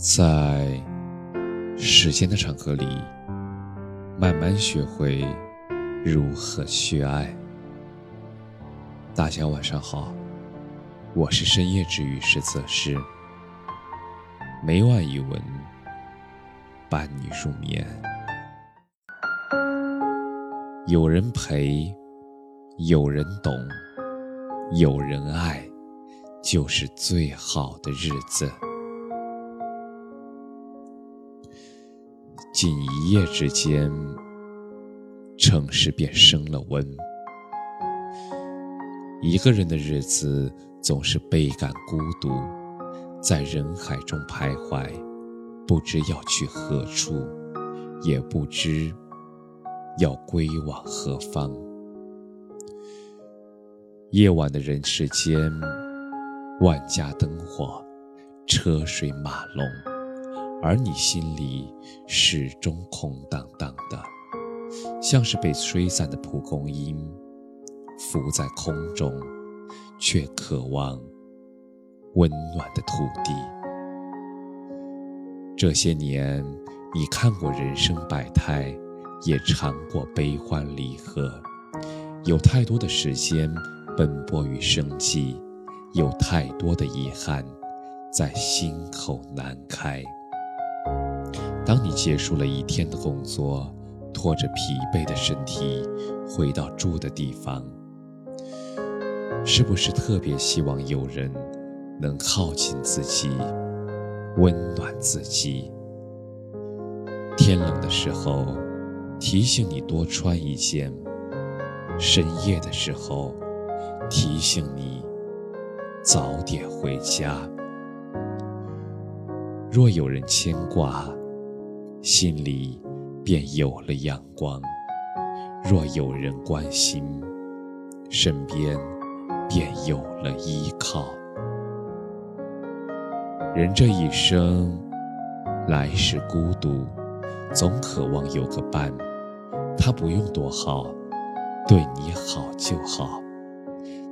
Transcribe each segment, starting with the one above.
在时间的长河里，慢慢学会如何去爱。大家晚上好，我是深夜治愈师泽师，每晚一文伴你入眠。有人陪，有人懂，有人爱，就是最好的日子。仅一夜之间，城市便升了温。一个人的日子总是倍感孤独，在人海中徘徊，不知要去何处，也不知要归往何方。夜晚的人世间，万家灯火，车水马龙。而你心里始终空荡荡的，像是被吹散的蒲公英，浮在空中，却渴望温暖的土地。这些年，你看过人生百态，也尝过悲欢离合，有太多的时间奔波于生计，有太多的遗憾在心口难开。当你结束了一天的工作，拖着疲惫的身体回到住的地方，是不是特别希望有人能靠近自己，温暖自己？天冷的时候，提醒你多穿一件；深夜的时候，提醒你早点回家。若有人牵挂，心里便有了阳光；若有人关心，身边便有了依靠。人这一生，来时孤独，总渴望有个伴。他不用多好，对你好就好。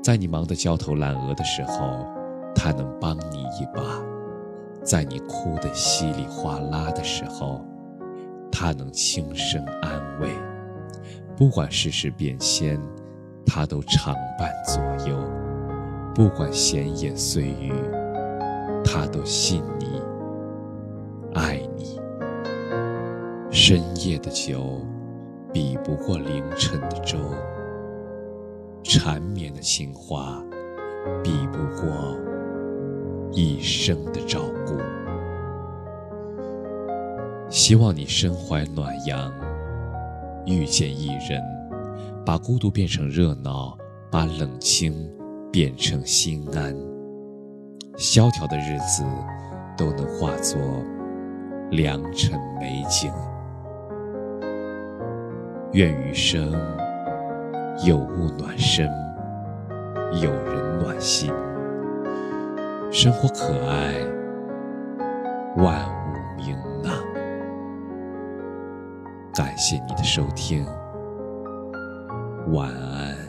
在你忙得焦头烂额的时候，他能帮你一把。在你哭得稀里哗啦的时候，他能轻声安慰；不管世事变迁，他都常伴左右；不管闲言碎语，他都信你、爱你。深夜的酒，比不过凌晨的粥；缠绵的情话，比不过。一生的照顾，希望你身怀暖阳，遇见一人，把孤独变成热闹，把冷清变成心安。萧条的日子都能化作良辰美景。愿余生有物暖身，有人暖心。生活可爱，万物感谢你的收听，晚安。